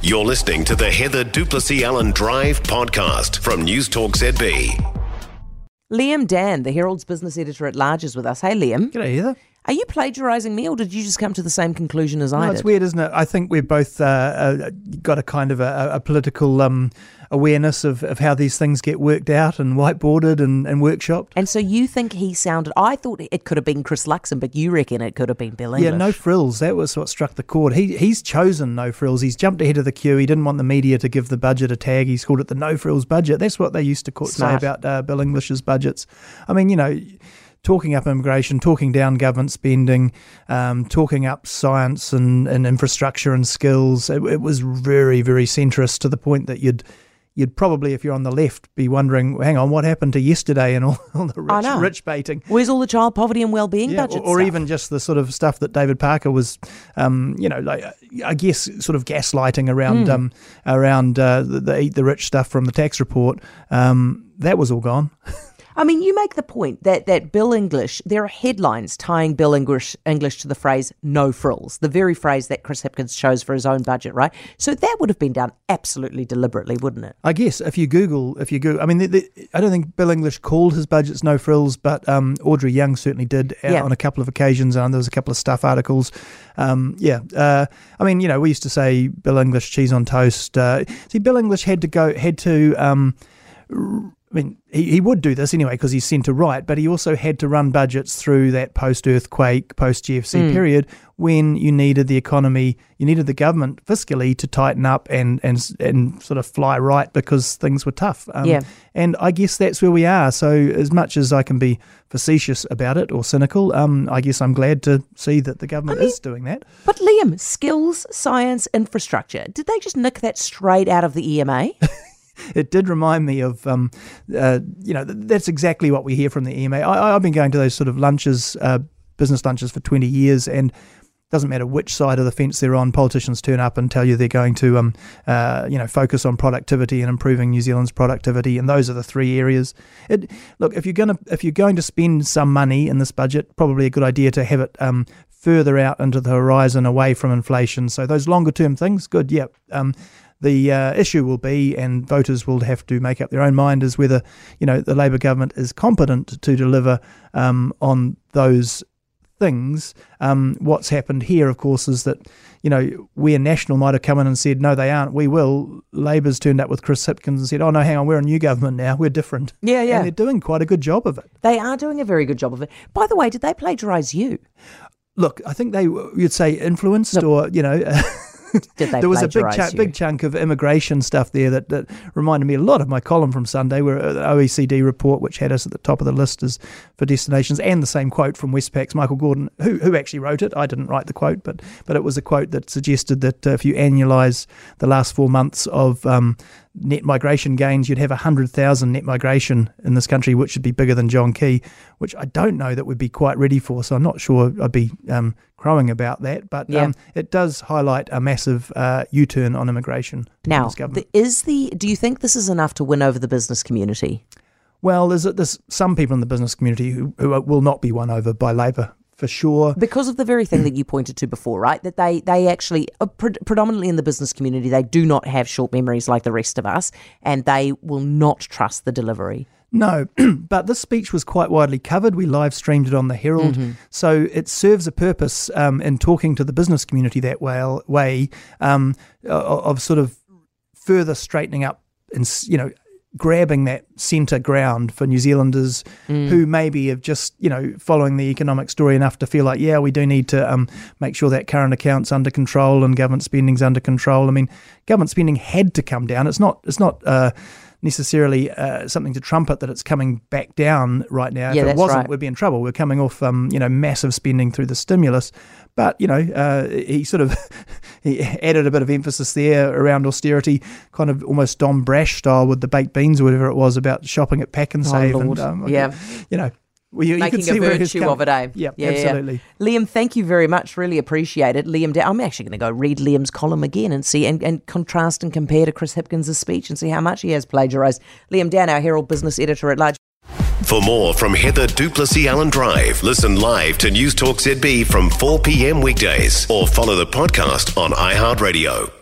You're listening to the Heather du Plessis-Allen Drive podcast from Newstalk ZB. Liam Dann, the Herald's business editor at large, is with us. Hey, Liam. G'day, Heather. Are you plagiarising me, or did you just come to the same conclusion as I did? it's weird, isn't it? I think we've both uh, uh, got a kind of a, a political um, awareness of, of how these things get worked out and whiteboarded and, and workshopped. And so you think he sounded? I thought it could have been Chris Luxon, but you reckon it could have been Bill English. Yeah, no frills. That was what struck the chord. He he's chosen no frills. He's jumped ahead of the queue. He didn't want the media to give the budget a tag. He's called it the no frills budget. That's what they used to call, say about uh, Bill English's budgets. I mean, you know. Talking up immigration, talking down government spending, um, talking up science and, and infrastructure and skills. It, it was very, very centrist to the point that you'd you'd probably, if you're on the left, be wondering, hang on, what happened to yesterday and all, all the rich, rich baiting? Where's all the child poverty and well-being Yeah, budget or, or even just the sort of stuff that David Parker was, um, you know, like I guess sort of gaslighting around Hmm. um, around uh, the, the eat the rich stuff from the tax report. Um, that was all gone. I mean, you make the point that, that Bill English, there are headlines tying Bill English, English to the phrase no frills, the very phrase that Chris Hipkins chose for his own budget, right? So that would have been done absolutely deliberately, wouldn't it? I guess if you Google, if you Google, I mean, the, the, I don't think Bill English called his budgets no frills, but um, Audrey Young certainly did uh, Yeah. on a couple of occasions, and there was a couple of stuff articles. Um, yeah, uh, I mean, you know, we used to say Bill English cheese on toast. Uh, see, Bill English had to go, had to. Um, I mean, he, he would do this anyway because he's centre right, but he also had to run budgets through that post earthquake, post GFC period when you needed the economy, you needed the government fiscally to tighten up and and and sort of fly right because things were tough. Um, Yeah. And I guess that's where we are. So as much as I can be facetious about it or cynical, um, I guess I'm glad to see that the government is doing that. But Liam, skills, science, infrastructure, did they just nick that straight out of the EMA? it did remind me of, um, uh, you know, th- that's exactly what we hear from the EMA. I, I've been going to those sort of lunches, uh, business lunches for 20 years, and doesn't matter which side of the fence they're on, politicians turn up and tell you they're going to, um, uh, you know, focus on productivity and improving New Zealand's productivity, and those are the three areas. It, look, if you're going to if you're going to spend some money in this budget, probably a good idea to have it um, further out into the horizon, away from inflation. So those longer term things, good, yeah. Um, the uh, issue will be, and voters will have to make up their own mind, is whether you know the Labour government is competent to deliver um, on those things. Um, what's happened here, of course, is that you know where National might have come in and said no, they aren't. We will. Labour's turned up with Chris Hipkins and said, oh no, hang on, we're a new government now. We're different. Yeah, yeah. And they're doing quite a good job of it. they are doing a very good job of it. By the way, did they plagiarise you? Look, I think they you'd say influenced or you know. Did they there was a big big chunk of immigration stuff there that, that reminded me a lot of my column from Sunday, where uh, the OECD report, which had us at the top of the list as for destinations, and the same quote from Westpac's Michael Gordon, who who actually wrote it. I didn't write the quote, but but it was a quote that suggested that uh, if you annualise the last four months of um, net migration gains, you'd have 100,000 net migration in this country, which would be bigger than John Key, which I don't know that we'd be quite ready for. So I'm not sure I'd be um, crowing about that. But Yeah. um, it does highlight a massive uh, U-turn on immigration. Now, this government. the, is the do you think this is enough to win over the business community? well, there's there's some people in the business community who, who will not be won over by Labour for sure. Because of the very thing that you pointed to before, right? That they they actually uh, pre- predominantly in the business community, they do not have short memories like the rest of us, and they will not trust the delivery. No, but this speech was quite widely covered. We live streamed it on the Herald, Mm-hmm. so it serves a purpose um, in talking to the business community that way, way um, o- of sort of further straightening up and you know grabbing that centre ground for New Zealanders Mm. who maybe have just you know following the economic story enough to feel like yeah we do need to um, make sure that current accounts under control and government spending's under control. I mean government spending had to come down. It's not it's not. Uh, necessarily uh, something to trumpet that it's coming back down right now. Yeah, if it wasn't, right. we'd be in trouble. We're coming off, um, you know, massive spending through the stimulus. But you know, uh, he sort of he added a bit of emphasis there around austerity, kind of almost Don Brash style with the baked beans or whatever it was about shopping at Pak'nSave. Oh, Lord. and, um, Yeah. you know, well, you, you Making could see a virtue come- of it, eh? Yeah, Yeah, yeah. absolutely. Liam, thank you very much. Really appreciate it. Liam, Da- I'm actually going to go read Liam's column again and see and, and contrast and compare to Chris Hipkins' speech and see how much he has plagiarised. Liam Dann, our Herald business editor at large. For more from Heather du Plessis-Allen Drive, listen live to Newstalk ZB from 4 p.m. weekdays or follow the podcast on iHeartRadio.